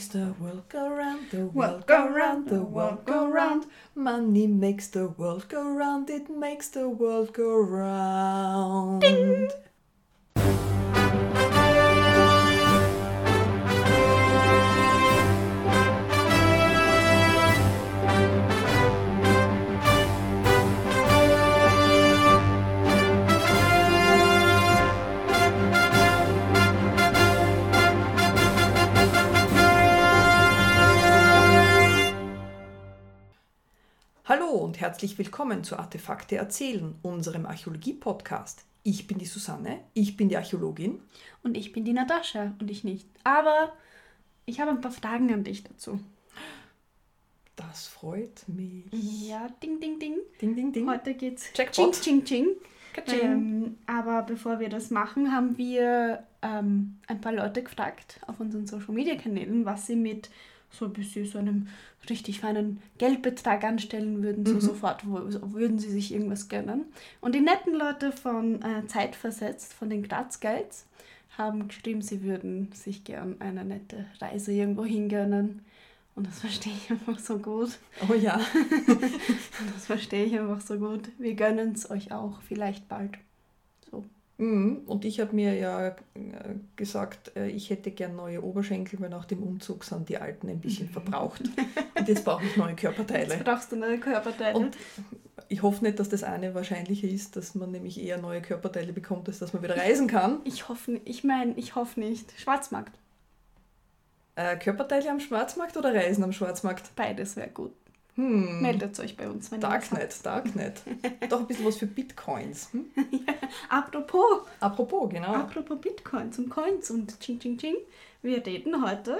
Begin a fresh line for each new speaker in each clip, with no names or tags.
makes the world go round, the world go round, the world go round. Money makes the world go round, it makes the world go round. Ding. Und herzlich willkommen zu Artefakte erzählen, unserem Archäologie-Podcast. Ich bin die Susanne, ich bin die Archäologin.
Und ich bin die Natascha und ich nicht. Aber ich habe ein paar Fragen an dich dazu.
Das freut mich.
Ja, ding, ding, ding.
Ding, ding, ding.
Heute geht's Jackpot. ching, ching, ching. Ähm, aber bevor wir das machen, haben wir ähm, ein paar Leute gefragt auf unseren Social-Media-Kanälen, was sie mit so bis sie so einem richtig feinen Geldbetrag anstellen würden, so mhm. sofort wo, würden sie sich irgendwas gönnen. Und die netten Leute von äh, Zeitversetzt, von den Graz Guides, haben geschrieben, sie würden sich gern eine nette Reise irgendwo hingönnen. Und das verstehe ich einfach so gut.
Oh ja.
das verstehe ich einfach so gut. Wir gönnen es euch auch, vielleicht bald.
Mhm. Und ich habe mir ja äh, gesagt, äh, ich hätte gern neue Oberschenkel, weil nach dem Umzug sind die alten ein bisschen mhm. verbraucht. Und jetzt brauche ich neue Körperteile.
Jetzt brauchst du neue Körperteile.
Und ich hoffe nicht, dass das eine wahrscheinlicher ist, dass man nämlich eher neue Körperteile bekommt, als dass man wieder reisen kann.
Ich hoffe, ich meine, ich hoffe nicht. Schwarzmarkt.
Äh, Körperteile am Schwarzmarkt oder Reisen am Schwarzmarkt?
Beides wäre gut. Hm. Meldet euch bei uns.
Wenn Darknet, Darknet. Doch ein bisschen was für Bitcoins. Hm?
ja, apropos.
Apropos, genau.
Apropos Bitcoins und Coins und Ching Ching Ching. Wir reden heute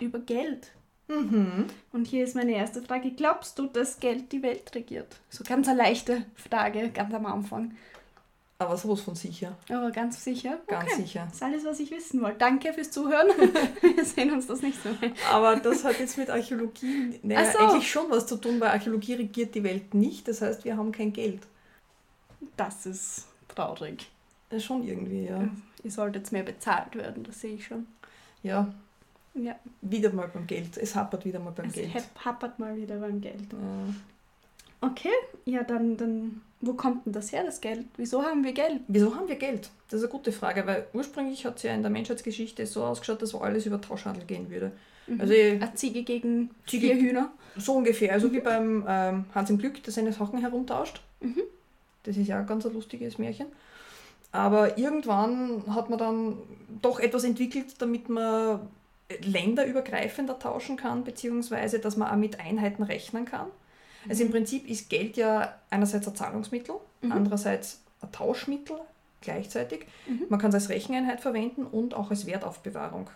über Geld. Mhm. Und hier ist meine erste Frage. Glaubst du, dass Geld die Welt regiert? So ganz eine leichte Frage, ganz am Anfang.
Aber sowas von sicher.
Aber ganz sicher?
Ganz okay. sicher.
Das ist alles, was ich wissen wollte. Danke fürs Zuhören. Wir sehen uns das nächste Mal.
Aber das hat jetzt mit Archäologie naja, so. eigentlich schon was zu tun, weil Archäologie regiert die Welt nicht. Das heißt, wir haben kein Geld.
Das ist traurig.
Ja, schon irgendwie, ja.
Ihr sollte jetzt mehr bezahlt werden, das sehe ich schon.
Ja. Ja. Wieder mal beim Geld. Es happert wieder mal beim
es
Geld.
Es happert mal wieder beim Geld. Ja. Okay, ja, dann, dann wo kommt denn das her, das Geld? Wieso haben wir Geld?
Wieso haben wir Geld? Das ist eine gute Frage, weil ursprünglich hat es ja in der Menschheitsgeschichte so ausgeschaut, dass alles über Tauschhandel gehen würde.
Mhm. Also eine Ziege gegen Ziege, vier Hühner?
So ungefähr, also mhm. wie beim ähm, Hans im Glück, der seine Sachen herumtauscht. Mhm. Das ist ja ein ganz lustiges Märchen. Aber irgendwann hat man dann doch etwas entwickelt, damit man länderübergreifender tauschen kann, beziehungsweise dass man auch mit Einheiten rechnen kann. Also im Prinzip ist Geld ja einerseits ein Zahlungsmittel, mhm. andererseits ein Tauschmittel gleichzeitig. Mhm. Man kann es als Recheneinheit verwenden und auch als Wertaufbewahrung.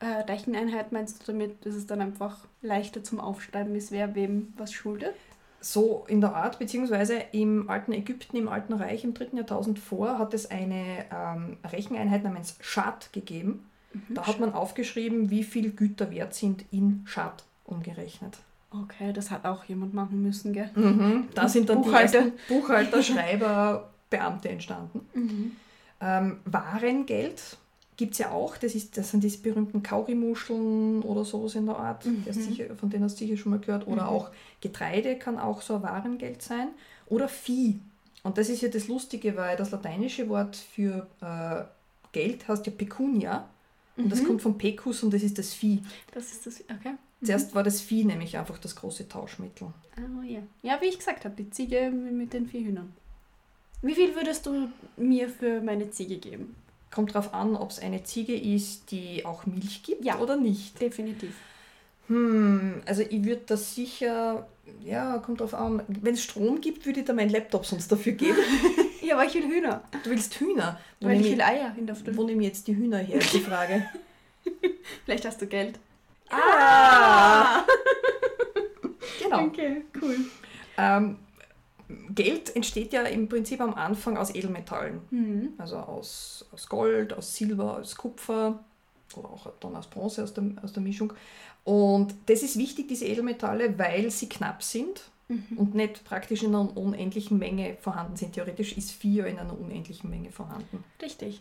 Äh, Recheneinheit meinst du damit, dass es dann einfach leichter zum Aufschreiben ist, wer wem was schuldet?
So in der Art, beziehungsweise im alten Ägypten, im alten Reich im dritten Jahrtausend vor, hat es eine ähm, Recheneinheit namens Schad gegeben. Mhm. Da hat man aufgeschrieben, wie viel Güter wert sind in Schad umgerechnet.
Okay, das hat auch jemand machen müssen, gell?
Mhm. Da sind dann Buchhalter. die Buchhalter, Schreiber, Beamte entstanden. Mhm. Ähm, Warengeld gibt es ja auch, das, ist, das sind diese berühmten Kaurimuscheln oder sowas in der Art, mhm. sicher, von denen hast du sicher schon mal gehört. Oder mhm. auch Getreide kann auch so ein Warengeld sein. Oder Vieh. Und das ist ja das Lustige, weil das lateinische Wort für äh, Geld heißt ja Pecunia. Und das mhm. kommt von Pecus und das ist das Vieh.
Das ist das, okay.
Zuerst war das Vieh nämlich einfach das große Tauschmittel.
Oh ja. Ja, wie ich gesagt habe, die Ziege mit den vier Hühnern. Wie viel würdest du mir für meine Ziege geben?
Kommt darauf an, ob es eine Ziege ist, die auch Milch gibt
ja,
oder nicht.
Definitiv.
Hm, also ich würde das sicher, ja, kommt drauf an. Wenn es Strom gibt, würde ich da meinen Laptop sonst dafür geben.
ja, aber ich will Hühner.
Du willst Hühner?
Wo Weil ich will Eier in der
Früh. Wo nehmen jetzt die Hühner her, ist die Frage.
Vielleicht hast du Geld.
Ah! genau.
Okay, cool.
Ähm, Geld entsteht ja im Prinzip am Anfang aus Edelmetallen. Mhm. Also aus, aus Gold, aus Silber, aus Kupfer oder auch dann aus Bronze aus der, aus der Mischung. Und das ist wichtig, diese Edelmetalle, weil sie knapp sind mhm. und nicht praktisch in einer unendlichen Menge vorhanden sind. Theoretisch ist vier in einer unendlichen Menge vorhanden.
Richtig.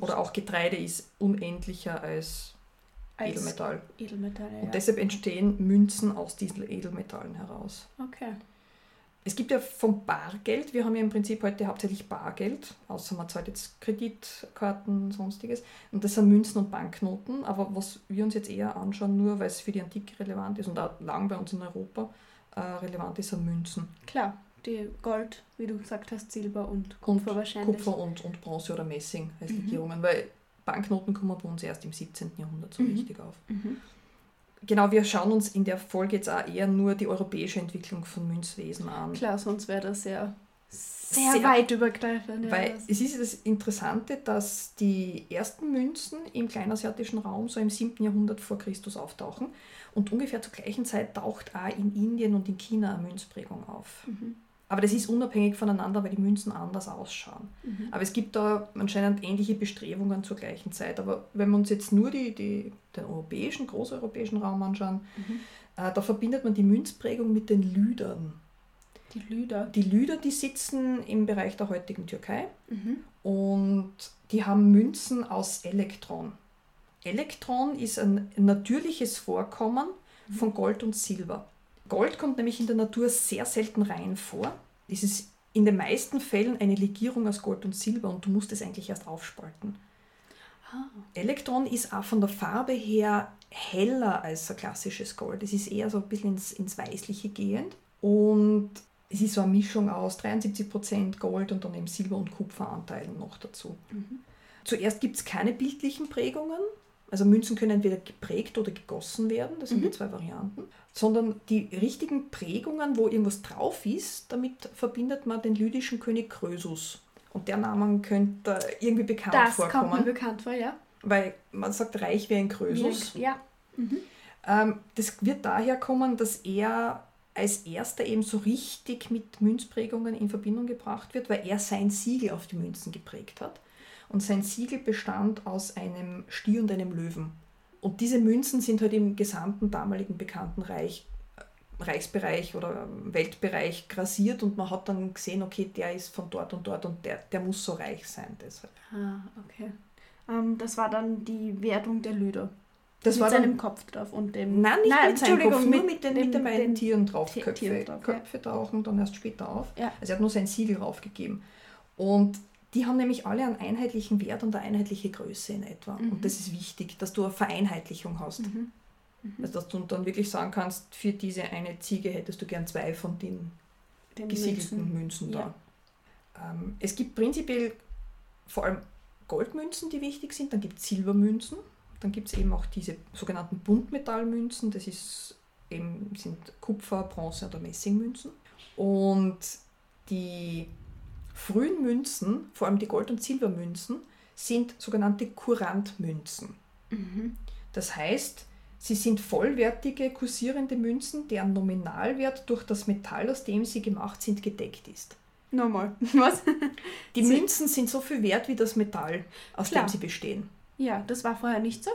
Oder auch Getreide ist unendlicher als als Edelmetall.
Edelmetalle,
Und deshalb entstehen Münzen aus diesen Edelmetallen heraus.
Okay.
Es gibt ja vom Bargeld, wir haben ja im Prinzip heute hauptsächlich Bargeld, außer man zahlt jetzt Kreditkarten, sonstiges. Und das sind Münzen und Banknoten, aber was wir uns jetzt eher anschauen, nur weil es für die Antike relevant ist und auch lang bei uns in Europa äh, relevant ist, sind Münzen.
Klar, die Gold, wie du gesagt hast, Silber und Kupfer und wahrscheinlich.
Kupfer und, und Bronze oder Messing als mhm. Legierungen, weil Banknoten kommen bei uns erst im 17. Jahrhundert so mhm. richtig auf. Mhm genau, wir schauen uns in der Folge jetzt auch eher nur die europäische Entwicklung von Münzwesen an.
Klar, sonst wäre das sehr, sehr, sehr weit übergreifend.
Ja, weil es ist das Interessante, dass die ersten Münzen im kleinasiatischen Raum so im 7. Jahrhundert vor Christus auftauchen und ungefähr zur gleichen Zeit taucht auch in Indien und in China eine Münzprägung auf. Mhm. Aber das ist unabhängig voneinander, weil die Münzen anders ausschauen. Mhm. Aber es gibt da anscheinend ähnliche Bestrebungen zur gleichen Zeit. Aber wenn wir uns jetzt nur die, die, den europäischen, großeuropäischen Raum anschauen, mhm. äh, da verbindet man die Münzprägung mit den Lüdern.
Die Lüder?
Die Lüder, die sitzen im Bereich der heutigen Türkei mhm. und die haben Münzen aus Elektron. Elektron ist ein natürliches Vorkommen mhm. von Gold und Silber. Gold kommt nämlich in der Natur sehr selten rein vor. Es ist in den meisten Fällen eine Legierung aus Gold und Silber und du musst es eigentlich erst aufspalten. Ah. Elektron ist auch von der Farbe her heller als ein klassisches Gold. Es ist eher so ein bisschen ins, ins Weißliche gehend und es ist so eine Mischung aus 73% Gold und dann eben Silber- und Kupferanteilen noch dazu. Mhm. Zuerst gibt es keine bildlichen Prägungen, also Münzen können entweder geprägt oder gegossen werden, das sind mhm. die zwei Varianten, sondern die richtigen Prägungen, wo irgendwas drauf ist, damit verbindet man den lydischen König Krösus. Und der Name könnte irgendwie bekannt
das
vorkommen.
Das kommt mir bekannt vor, ja.
Weil man sagt, reich wie ein Krösus.
Ja. Mhm.
Ähm, das wird daher kommen, dass er als erster eben so richtig mit Münzprägungen in Verbindung gebracht wird, weil er sein Siegel auf die Münzen geprägt hat und sein Siegel bestand aus einem Stier und einem Löwen. Und diese Münzen sind halt im gesamten damaligen bekannten Reich, Reichsbereich oder Weltbereich grasiert und man hat dann gesehen, okay, der ist von dort und dort und der, der muss so reich sein. Deshalb.
Ah, okay. Ähm, das war dann die Wertung der Lüder.
Das
mit
war
seinem Kopf drauf und dem.
Nein, nicht
Nein,
mit seinem Kopf, nur mit den, mit den beiden Tieren drauf.
Köpfe,
Tieren
drauf,
Köpfe
ja.
tauchen dann erst später auf.
Ja.
Also er hat nur sein Siegel draufgegeben. Und die haben nämlich alle einen einheitlichen Wert und eine einheitliche Größe in etwa. Mhm. Und das ist wichtig, dass du eine Vereinheitlichung hast. Mhm. Mhm. Also dass du dann wirklich sagen kannst, für diese eine Ziege hättest du gern zwei von den, den gesiegelten Münzen, Münzen da. Ja. Ähm, es gibt prinzipiell vor allem Goldmünzen, die wichtig sind, dann gibt es Silbermünzen, dann gibt es eben auch diese sogenannten Buntmetallmünzen, das ist eben, sind Kupfer, Bronze oder Messingmünzen. Und die frühen Münzen, vor allem die Gold- und Silbermünzen, sind sogenannte Kurantmünzen. Mhm. Das heißt, sie sind vollwertige kursierende Münzen, deren Nominalwert durch das Metall, aus dem sie gemacht sind, gedeckt ist.
Nochmal. Was?
Die sie Münzen sind so viel wert wie das Metall, aus Klar. dem sie bestehen.
Ja, das war vorher nicht so.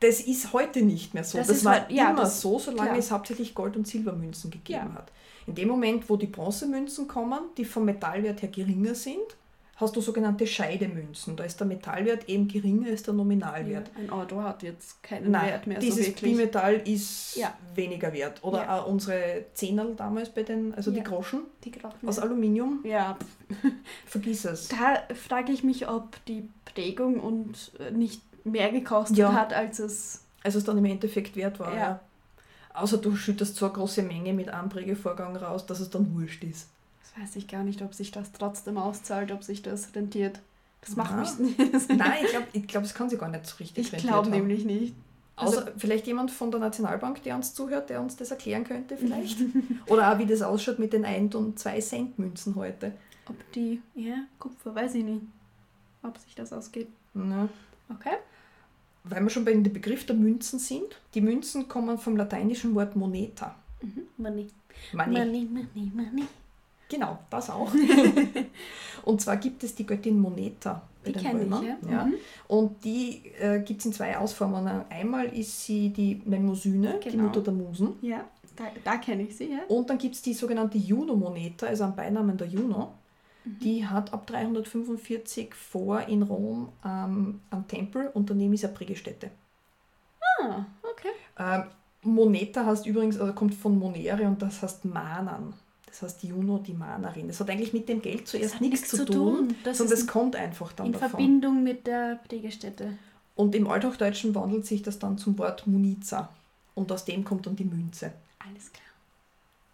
Das ist heute nicht mehr so. Das, das war halt, ja, immer das, so, solange klar. es hauptsächlich Gold- und Silbermünzen gegeben ja. hat. In dem Moment, wo die Bronzemünzen kommen, die vom Metallwert her geringer sind, hast du sogenannte Scheidemünzen. Da ist der Metallwert eben geringer als der Nominalwert.
Ja, ein Auto hat jetzt keinen
Nein,
Wert mehr
dieses
so.
Bimetall ist ja. weniger wert. Oder ja. auch unsere Zehnerl damals bei den, also die Groschen,
die Groschen
aus Aluminium.
Ja.
Vergiss es.
Da frage ich mich, ob die Prägung und äh, nicht mehr gekostet hat, als es...
Als es dann im Endeffekt wert war.
Ja.
Außer du schüttest so eine große Menge mit Anprägevorgang raus, dass es dann wurscht ist.
Das weiß ich gar nicht, ob sich das trotzdem auszahlt, ob sich das rentiert. Das macht mich nicht.
Nein, ich glaube, ich glaub, es kann sich gar nicht so richtig
Ich glaube nämlich nicht.
Außer also, vielleicht jemand von der Nationalbank, der uns zuhört, der uns das erklären könnte, vielleicht. Oder auch wie das ausschaut mit den 1 und 2 Cent Münzen heute.
Ob die, ja, Kupfer, weiß ich nicht. Ob sich das ausgeht.
Na.
Okay
weil wir schon bei dem Begriff der Münzen sind. Die Münzen kommen vom lateinischen Wort moneta.
Mhm. Money.
Money.
Money, money, money.
Genau, das auch. und zwar gibt es die Göttin Moneta
bei die den Römern.
Ich, ja. ja. Mhm. Und die äh, gibt es in zwei Ausformungen. Einmal ist sie die Mnemosyne, genau. die Mutter der Musen.
Ja, da, da kenne ich sie. Ja.
Und dann gibt es die sogenannte Juno-Moneta, also am Beinamen der Juno. Mhm. Die hat ab 345 vor in Rom ähm, am Tempel und daneben ist eine Prägestätte.
Ah, okay.
Ähm, Moneta heißt übrigens, also kommt von Monere und das heißt Manan. Das heißt Juno, die Manerin. Das hat eigentlich mit dem Geld zuerst nichts, zu tun,
Das
sondern das kommt einfach dann
in
davon.
Verbindung mit der Pflegestätte.
Und im Althochdeutschen wandelt sich das dann zum Wort Muniza. Und aus dem kommt dann die Münze.
Alles klar.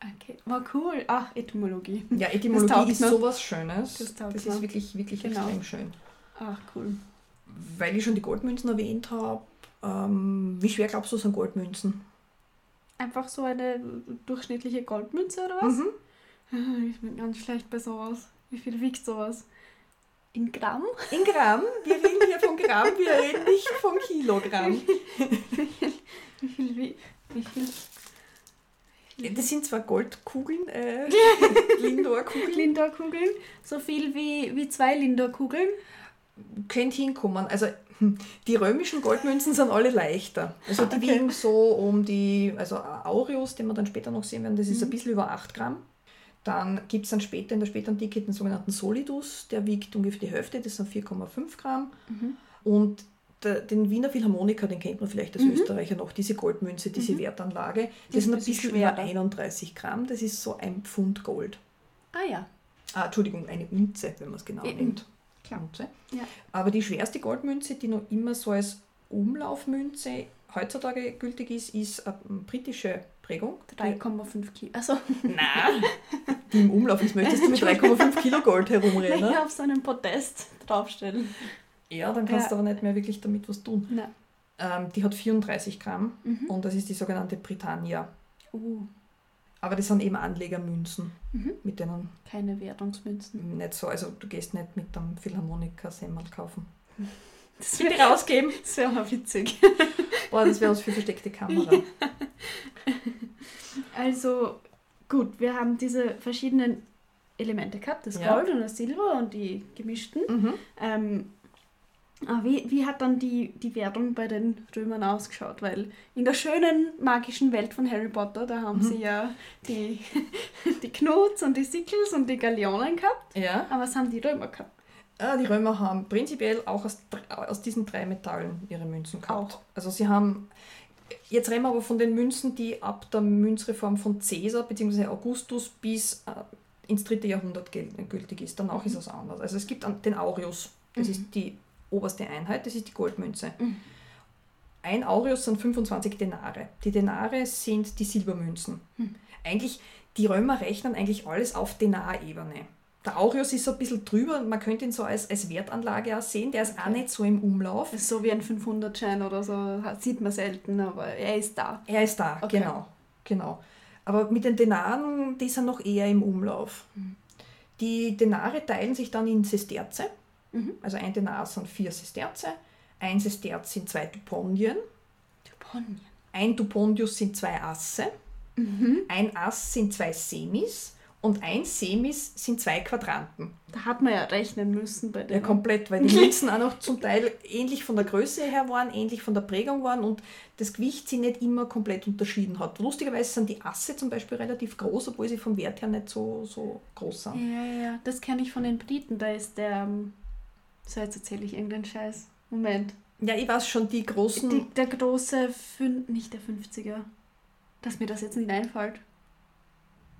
Okay, war cool. Ach, Etymologie.
Ja, Etymologie ist
mir.
sowas Schönes.
Das
Das, ist wirklich, wirklich
Genau.
extrem schön.
Ach, cool.
Weil ich schon die Goldmünzen erwähnt habe, ähm, wie schwer glaubst du sind Goldmünzen?
Einfach so eine durchschnittliche Goldmünze oder was?
Mhm.
Ich bin ganz schlecht bei sowas. Wie viel wiegt sowas? In Gramm?
In Gramm, wir reden hier von Gramm, wir reden nicht von Kilogramm.
Wie viel, wie, wie viel
Das sind zwar Goldkugeln, äh, Lindor-Kugeln,
Lindor-Kugeln? So viel wie, wie zwei Lindor-Kugeln?
könnte hinkommen. Also hm, die römischen Goldmünzen sind alle leichter. Also die
Okay.
wiegen so um die, also Aureus, den wir dann später noch sehen werden, das ist ein bisschen über 8 Gramm. Dann gibt es dann später in der Spätantike den sogenannten Solidus, der wiegt ungefähr die Hälfte, das sind 4,5 Gramm. Und der, den Wiener Philharmoniker, den kennt man vielleicht als Österreicher noch, diese Goldmünze, diese Wertanlage,
Die
das
ist
sind
ein bisschen
über
schwerer.
31 Gramm, das ist so ein Pfund Gold.
Ah ja.
Ah, Entschuldigung, eine Unze, wenn man es genau
Eben.
nennt.
Klar.
Unze.
Ja.
Aber die schwerste Goldmünze, die noch immer so als Umlaufmünze heutzutage gültig ist, ist eine britische Prägung.
3,5 Kilo. Also,
Nein, die im Umlauf ist. Möchtest du mit 3,5 Kilo Gold
wenn
herumrennen?
ich auf so einem Podest draufstellen.
Ja, dann kannst
Ja.
du aber nicht mehr wirklich damit was tun. Ähm, die hat 34 Gramm
Mhm.
und das ist die sogenannte Britannia.
Uh,
Aber das sind eben Anlegermünzen,
Mhm.
mit denen
keine Währungsmünzen.
nicht so, also du gehst nicht mit dem Philharmoniker Semmel kaufen.
Das
Bitte
wäre
rausgeben.
wär mal witzig.
Boah, das wäre was für versteckte Kamera.
Also, gut, wir haben diese verschiedenen Elemente gehabt, das
Ja.
Gold und das Silber und die gemischten.
mhm.
Ähm, aber wie, wie hat dann die, die Währung bei den Römern ausgeschaut? Weil in der schönen magischen Welt von Harry Potter, da haben
Mhm.
sie ja die, die Knuts und die Sickles und die Galeonen gehabt.
Ja.
Aber was haben die Römer gehabt?
Ah, die Römer haben prinzipiell auch aus, aus diesen drei Metallen ihre Münzen gehabt.
Auch.
Also sie haben, jetzt reden wir aber von den Münzen, die ab der Münzreform von Caesar bzw. Augustus bis äh, ins dritte Jahrhundert gültig ist. Danach ist es anders. Also es gibt den Aureus, das
Mhm.
ist die oberste Einheit, das ist die Goldmünze.
Mhm.
Ein Aureus sind 25 Denare. Die Denare sind die Silbermünzen.
Mhm.
Eigentlich, die Römer rechnen eigentlich alles auf Denarebene. Der Aureus ist so ein bisschen drüber, man könnte ihn so als, als Wertanlage auch sehen, der ist auch
Okay.
nicht so im Umlauf.
So wie ein 500-Schein oder so, sieht man selten, aber er ist da.
Er ist da,
Okay.
genau, genau. Aber mit den Denaren, die sind noch eher im Umlauf.
Mhm.
Die Denare teilen sich dann in Sesterze.
Mhm.
Also ein Denar sind vier Sesterze, ein Sesterz sind zwei Tupondien,
Tuponien.
ein Tupondius sind zwei Asse,
Mhm.
ein Ass sind zwei Semis und ein Semis sind zwei Quadranten.
Da hat man ja rechnen müssen bei
Ja,
dem.
komplett, weil die Münzen auch noch zum Teil ähnlich von der Größe her waren, ähnlich von der Prägung waren und das Gewicht sie nicht immer komplett unterschieden hat. Lustigerweise sind die Asse zum Beispiel relativ groß, obwohl sie vom Wert her nicht so, so groß sind.
Ja, ja, ja. Das kenne ich von den Briten. Da ist der. So, jetzt erzähle ich irgendeinen Scheiß. Moment.
Ja, ich weiß schon, die großen.
Die, der große. Fün nicht der 50er. Dass mir das jetzt nicht einfällt.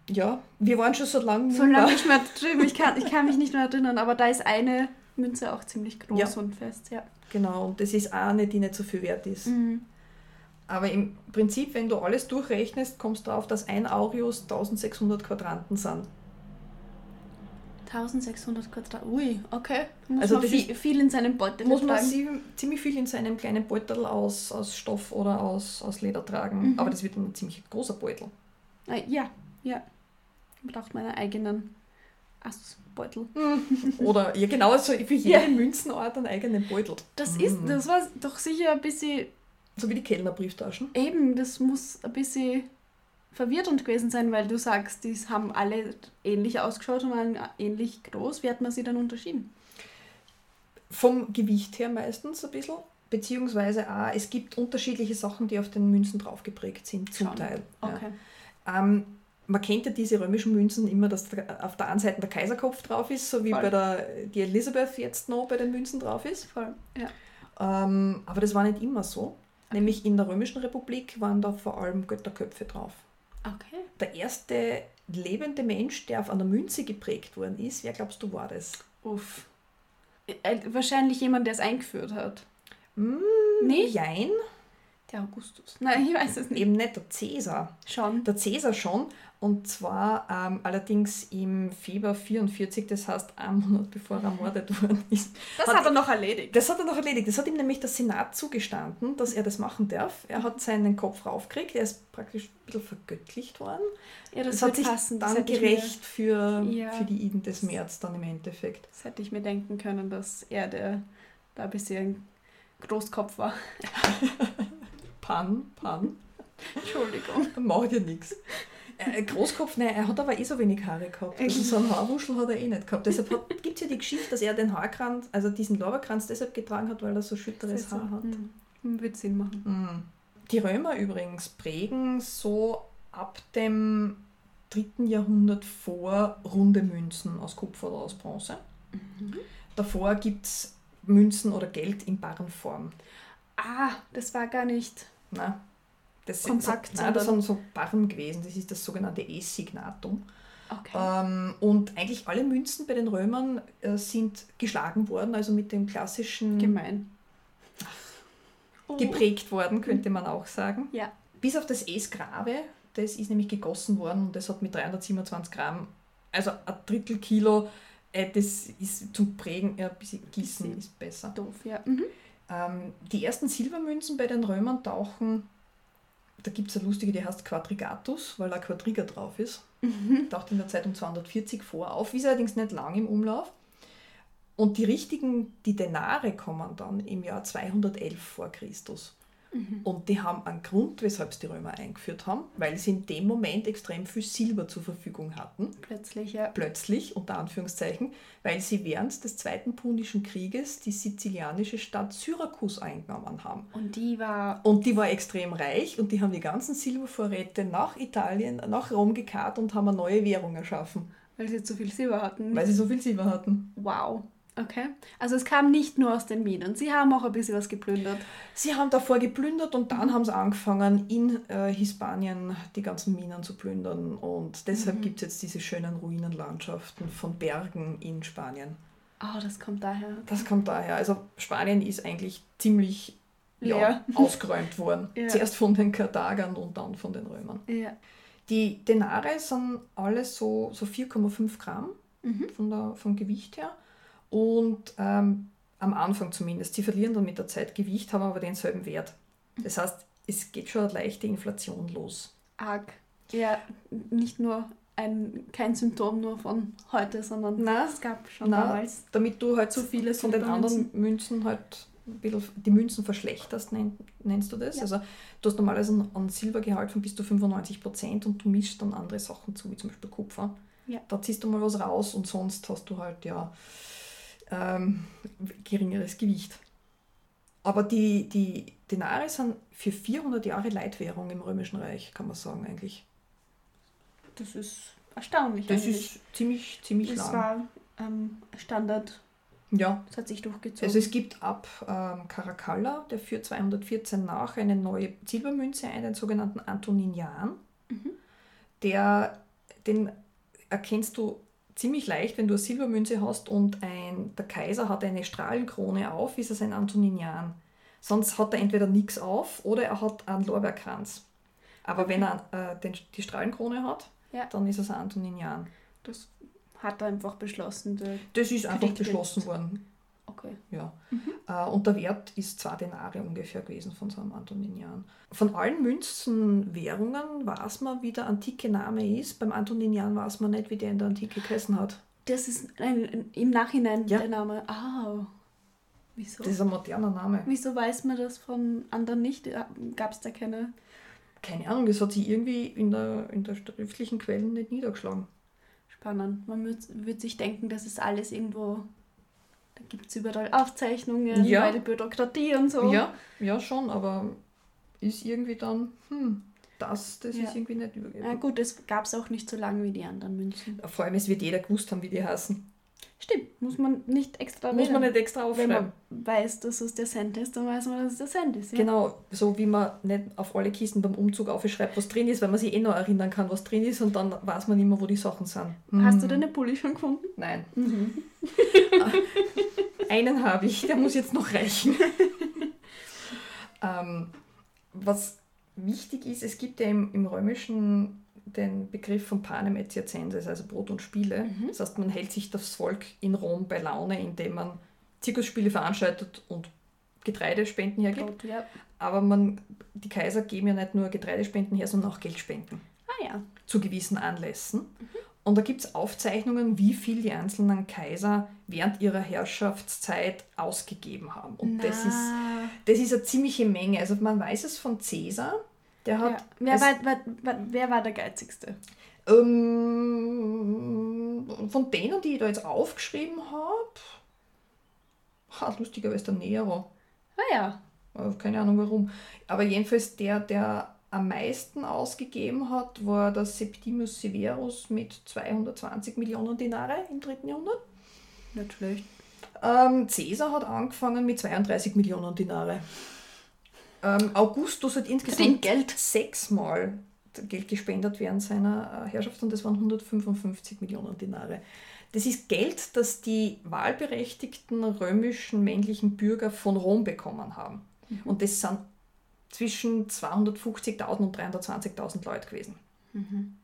ja, wir waren schon so lange.
So lange nicht mehr drüben. Ich kann, ich kann mich nicht mehr erinnern, aber da ist eine Münze auch ziemlich groß
Ja.
und fest, ja.
Genau, und das ist auch eine, die nicht so viel wert ist.
Mhm.
Aber im Prinzip, wenn du alles durchrechnest, kommst du darauf, dass ein Aureus 1600 Quadranten sind.
1600 Quadrat. Ui, okay. Muss
Also
man viel, viel in seinem Beutel
muss man
tragen.
sie, ziemlich viel in seinem kleinen Beutel aus, aus Stoff oder aus, aus Leder tragen.
Mhm.
Aber das wird ein ziemlich großer Beutel.
Ah, ja, ja. Man braucht meinen eigenen Assbeutel.
Oder ja, genau, so für jede
Ja.
Münzenart einen eigenen Beutel.
Das
Mhm.
ist, das war doch sicher ein bisschen
So wie die Kellnerbrieftaschen.
Eben, das muss ein bisschen verwirrend gewesen sein, weil du sagst, die haben alle ähnlich ausgeschaut und waren ähnlich groß. Wie hat man sie dann unterschieden?
Vom Gewicht her meistens ein bisschen. Beziehungsweise auch, es gibt unterschiedliche Sachen, die auf den Münzen drauf geprägt sind, zum
Schon.
Teil.
Okay.
Ja. Ähm, man kennt ja diese römischen Münzen immer, dass auf der einen Seite der Kaiserkopf drauf ist, so wie
Voll.
bei der die Elizabeth jetzt noch bei den Münzen drauf ist.
Voll. Ja.
Ähm, aber das war nicht immer so. Nämlich in der Römischen Republik waren da vor allem Götterköpfe drauf.
Okay.
Der erste lebende Mensch, der auf einer Münze geprägt worden ist, wer glaubst du war das?
Uff. Äh, wahrscheinlich jemand, der es eingeführt hat.
Mm,
Nicht?
Jein,
Der Augustus. Nein, ich weiß es nicht.
eben nicht der Cäsar.
Schon.
Der Cäsar schon, und zwar ähm, allerdings im Februar 44, das heißt einen Monat bevor er ermordet worden ist.
Das
Hat-
hat er noch erledigt.
Das hat er noch erledigt. Das hat ihm nämlich der Senat zugestanden, dass er das machen darf. Er hat seinen Kopf raufgekriegt, er ist praktisch ein bisschen vergöttlicht worden.
Ja, das,
Das, hat sich
passen. Das
dann
mir-
gerecht für,
Ja.
für die Iden des März dann im Endeffekt.
Das hätte ich mir denken können, dass er der da ein bisschen Großkopf war.
Pan, Pan,
Entschuldigung.
macht ja nichts. Großkopf, nein, er hat aber eh so wenig Haare gehabt. Also so einen Haarwuschel hat er eh nicht gehabt. Deshalb gibt es ja die Geschichte, dass er den Haarkranz, also diesen Lorbeerkranz deshalb getragen hat, weil er so schütteres Haar hat.
Hm, Wird Sinn machen.
Mm. Die Römer übrigens prägen so ab dem 3. Jahrhundert vor runde Münzen aus Kupfer oder aus Bronze. Davor gibt es Münzen oder Geld in Barrenform.
Ah, das war gar nicht.
Nein, das,
Kompakt,
sind, so, nein, das sind so Barren gewesen. Das ist das sogenannte E-Signatum.
Okay.
Ähm, und eigentlich alle Münzen bei den Römern äh, sind geschlagen worden, also mit dem klassischen
Gemein. Oh.
geprägt worden, könnte man auch sagen.
Ja.
Bis auf das Es Grave, das ist nämlich gegossen worden und das hat mit 327 Gramm, also ein Drittel Kilo, äh, das ist zum Prägen, ja, ein bisschen gießen ist besser.
Doof, ja. Mhm.
Ähm, die ersten Silbermünzen bei den Römern tauchen, da gibt es eine lustige, die heißt Quadrigatus, weil ein Quadriga drauf ist. Taucht in der Zeit um 240 vor auf, ist allerdings nicht lang im Umlauf. Und die richtigen, die Denare kommen dann im Jahr 211 vor Christus. Und die haben einen Grund, weshalb es die Römer eingeführt haben, weil sie in dem Moment extrem viel Silber zur Verfügung hatten.
Plötzlich, ja.
Plötzlich, unter Anführungszeichen, weil sie während des Zweiten Punischen Krieges die sizilianische Stadt Syrakus eingenommen haben.
Und die war.
Und die war extrem reich und die haben die ganzen Silbervorräte nach Italien, nach Rom gekarrt und haben eine neue Währung erschaffen,
Weil sie zu viel Silber hatten.
weil sie so viel Silber hatten.
Wow. Okay. Also es kam nicht nur aus den Minen. Sie haben auch ein bisschen was geplündert.
Sie haben davor geplündert und dann haben sie angefangen, in äh, Hispanien die ganzen Minen zu plündern. Und deshalb gibt es jetzt diese schönen Ruinenlandschaften von Bergen in Spanien.
Oh, das kommt daher.
Das kommt daher. Also Spanien ist eigentlich ziemlich ja, ausgeräumt worden.
Ja.
Zuerst von den Karthagern und dann von den Römern.
Ja.
Die Denare sind alle so, so 4,5 Gramm
Mhm.
von der, vom Gewicht her. Und ähm, am Anfang zumindest. Sie verlieren dann mit der Zeit Gewicht, haben aber denselben Wert. Das heißt, es geht schon eine leichte Inflation los.
Arg. Ja, nicht nur ein, kein Symptom nur von heute, sondern
Na,
es gab schon
na,
damals.
Damit du halt
Zu viele
von den anderen. Münzen halt ein bisschen die Münzen verschlechterst, nenn, nennst du das.
Ja.
Also du hast normalerweise einen, Silbergehalt von bis zu 95% und du mischst dann andere Sachen zu, wie zum Beispiel Kupfer.
Ja.
Da ziehst du mal was raus und sonst hast du halt ja ähm, geringeres Gewicht. Aber die, die Denare sind für 400 Jahre Leitwährung im Römischen Reich, kann man sagen eigentlich.
Das ist erstaunlich.
Das
eigentlich.
ist ziemlich, ziemlich
das
lang.
war ähm, Standard.
ja,
Das hat sich durchgezogen.
Also es gibt ab ähm, Caracalla, der führt 214 nach, eine neue Silbermünze ein, den sogenannten Antoninian.
Mhm.
Der, den erkennst du ziemlich leicht, wenn du eine Silbermünze hast und ein, der Kaiser hat eine Strahlenkrone auf, ist es ein Antoninian. Sonst hat er entweder nichts auf oder er hat einen Lorbeerkranz. Aber wenn er äh, den, die Strahlenkrone hat,
Ja.
dann ist es ein Antoninian.
das hat er einfach beschlossen.
Das ist einfach beschlossen worden.
Okay.
Ja. Äh, und der Wert ist zwei Denare ungefähr gewesen von so einem Antoninian. Von allen Münzenwährungen weiß man, wie der antike Name ist. Beim Antoninian weiß man nicht, wie der in der Antike geheißen hat.
Das ist ein, ein, im Nachhinein
Ja.
der Name. Ah. Wieso?
Das ist ein moderner Name.
Wieso weiß man das von anderen nicht? Gab es da keine.
Keine Ahnung, das hat sich irgendwie in der, in der schriftlichen Quellen nicht niedergeschlagen.
Spannend. Man würde würd sich denken, das ist alles irgendwo. Da gibt es überall Aufzeichnungen,
Ja.
bei der Bürokratie und so.
Ja, ja schon, aber ist irgendwie dann, hm, das, das
Ja.
ist irgendwie nicht
Na
übergeben.
gut, das gab es auch nicht so lange wie die anderen Münzen.
Vor allem, es wird jeder gewusst haben, wie die heißen.
Stimmt, muss man nicht extra
Muss man nicht extra aufschreiben.
Wenn man weiß, dass es der Cent ist, dann weiß man, dass es der Cent ist.
Ja? Genau, so wie man nicht auf alle Kisten beim Umzug aufschreibt, was drin ist, weil man sich eh noch erinnern kann, was drin ist und dann weiß man mehr, wo die Sachen sind.
Hast mhm. du deine Pulli schon gefunden?
Nein. Mhm. Einen habe ich, der muss jetzt noch reichen. ähm, was wichtig ist, es gibt ja im, im Römischen den Begriff von Panem et Circenses, also Brot und Spiele. Mhm. Das heißt, man hält sich das Volk in Rom bei Laune, indem man Zirkusspiele veranstaltet und Getreidespenden hergibt. Brot, ja. Aber man, die Kaiser geben ja nicht nur Getreidespenden her, sondern auch Geldspenden.
Ah ja.
Zu gewissen Anlässen. Mhm. Und da gibt es Aufzeichnungen, wie viel die einzelnen Kaiser während ihrer Herrschaftszeit ausgegeben haben. Und das ist, das ist eine ziemliche Menge. Also man weiß es von Caesar, der hat. Ja.
Wer, war, war, war, wer war der geizigste?
Ähm, von denen, die ich da jetzt aufgeschrieben habe, ha, lustigerweise der Nero.
Ah ja.
Äh, keine Ahnung warum. Aber jedenfalls der, der am meisten ausgegeben hat, war der Septimus Severus mit 220 Millionen Dinare im 3. Jahrhundert.
Nicht schlecht.
Ähm, Caesar hat angefangen mit 32 Millionen Dinare. Ähm, Augustus hat insgesamt Geld sechsmal Geld gespendet während seiner äh, Herrschaft und das waren 155 Millionen Dinare. Das ist Geld, das die wahlberechtigten römischen männlichen Bürger von Rom bekommen haben. Mhm. Und das sind zwischen 250.000 und 320.000 Leute gewesen. Mhm.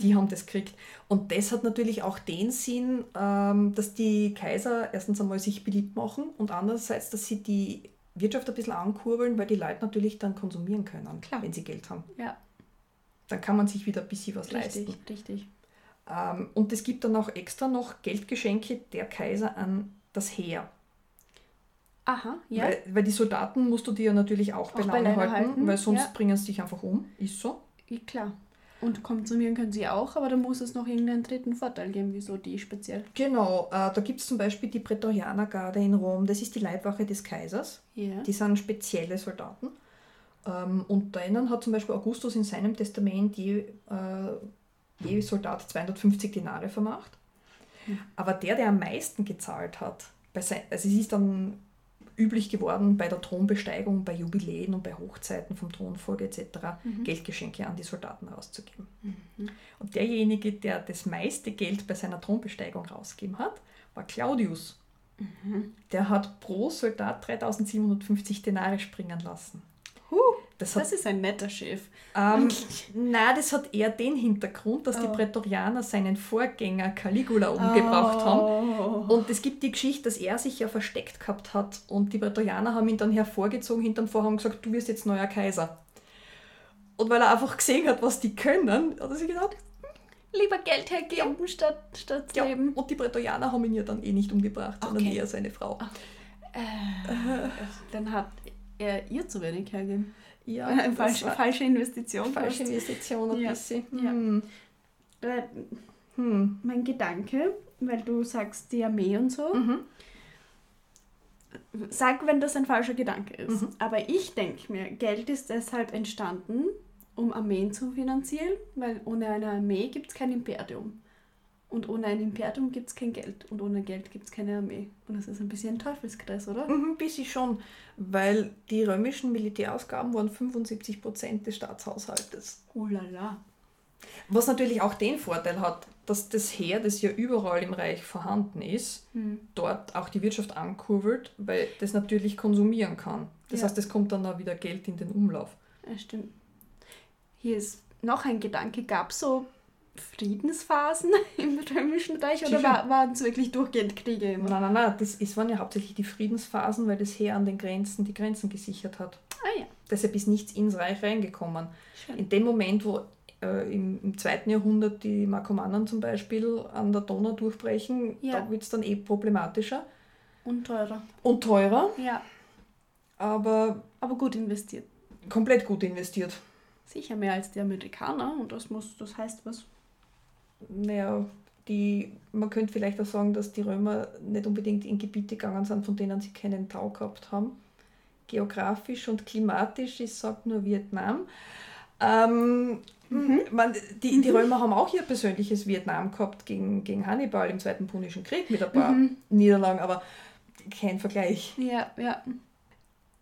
Die haben das gekriegt. Und das hat natürlich auch den Sinn, ähm, dass die Kaiser erstens einmal sich beliebt machen und andererseits, dass sie die Wirtschaft ein bisschen ankurbeln, weil die Leute natürlich dann konsumieren können, Klar. wenn sie Geld haben.
Ja.
Dann kann man sich wieder ein bisschen was
richtig,
leisten.
Richtig.
Ähm, und es gibt dann auch extra noch Geldgeschenke der Kaiser an das Heer.
Aha, ja.
Weil, weil die Soldaten musst du dir natürlich auch, auch bei Laune halten, halten, weil sonst ja. bringen sie dich einfach um. Ist so.
Ja, klar. Und konsumieren können sie auch, aber da muss es noch irgendeinen dritten Vorteil geben, wieso die speziell.
Genau, äh, da gibt es zum Beispiel die Prätorianergarde in Rom, das ist die Leibwache des Kaisers.
Yeah.
Die sind spezielle Soldaten. Ähm, und denen hat zum Beispiel Augustus in seinem Testament je, äh, je Soldat 250 Dinare vermacht. Mhm. Aber der, der am meisten gezahlt hat, bei sein, also es ist dann üblich geworden, bei der Thronbesteigung, bei Jubiläen und bei Hochzeiten vom Thronfolge etc. Mhm. Geldgeschenke an die Soldaten rauszugeben. Mhm. Und derjenige, der das meiste Geld bei seiner Thronbesteigung rausgegeben hat, war Claudius. Mhm. Der hat pro Soldat 3750 Denare springen lassen.
Huh. Das, hat, das ist ein netter Chef.
Ähm, nein, das hat eher den Hintergrund, dass oh. die Prätorianer seinen Vorgänger Caligula umgebracht oh. haben. Und es gibt die Geschichte, dass er sich ja versteckt gehabt hat und die Prätorianer haben ihn dann hervorgezogen hinterm Vorhang und gesagt, du wirst jetzt neuer Kaiser. Und weil er einfach gesehen hat, was die können, hat er sich gedacht,
hm, lieber Geld hergeben ja. statt, statt ja. leben.
Und die Prätorianer haben ihn ja dann eh nicht umgebracht, sondern okay. eher seine Frau.
Äh, äh, dann hat er ihr zu wenig hergeben.
Ja,
eine falsche, falsche Investition.
Falsche Investition ein
ja.
bisschen.
Hm. Ja. Hm. Mein Gedanke, weil du sagst die Armee und so. Mhm. Sag, wenn das ein falscher Gedanke ist. Mhm. Aber ich denke mir, Geld ist deshalb entstanden, um Armeen zu finanzieren, weil ohne eine Armee gibt es kein Imperium. Und ohne ein Imperium gibt es kein Geld. Und ohne Geld gibt es keine Armee. Und das ist ein bisschen ein Teufelskreis, oder?
Mhm, ein bisschen schon. Weil die römischen Militärausgaben waren 75% des Staatshaushaltes.
Oh la la.
Was natürlich auch den Vorteil hat, dass das Heer, das ja überall im Reich vorhanden ist, hm. dort auch die Wirtschaft ankurbelt, weil das natürlich konsumieren kann. Das ja. heißt, es kommt dann auch wieder Geld in den Umlauf.
Ja, stimmt. Hier ist noch ein Gedanke. Gab es so Friedensphasen im Römischen Reich oder war, waren es wirklich durchgehend Kriege
immer? Nein, nein, nein, das ist, waren ja hauptsächlich die Friedensphasen, weil das Heer an den Grenzen die Grenzen gesichert hat.
Ah ja.
Deshalb ist nichts ins Reich reingekommen. Schön. In dem Moment, wo äh, im, im zweiten Jahrhundert die Markomannen zum Beispiel an der Donau durchbrechen, ja. da wird es dann eh problematischer.
Und teurer.
Und teurer.
Ja.
Aber,
Aber gut investiert.
Komplett gut investiert.
Sicher mehr als die Amerikaner und das muss, das heißt was
naja, die, man könnte vielleicht auch sagen, dass die Römer nicht unbedingt in Gebiete gegangen sind, von denen sie keinen Tau gehabt haben. Geografisch und klimatisch, ich sage nur Vietnam. Ähm, mhm. man, die, die Römer haben auch ihr persönliches Vietnam gehabt gegen, gegen Hannibal im Zweiten Punischen Krieg mit ein paar mhm. Niederlagen, aber kein Vergleich.
Ja, ja.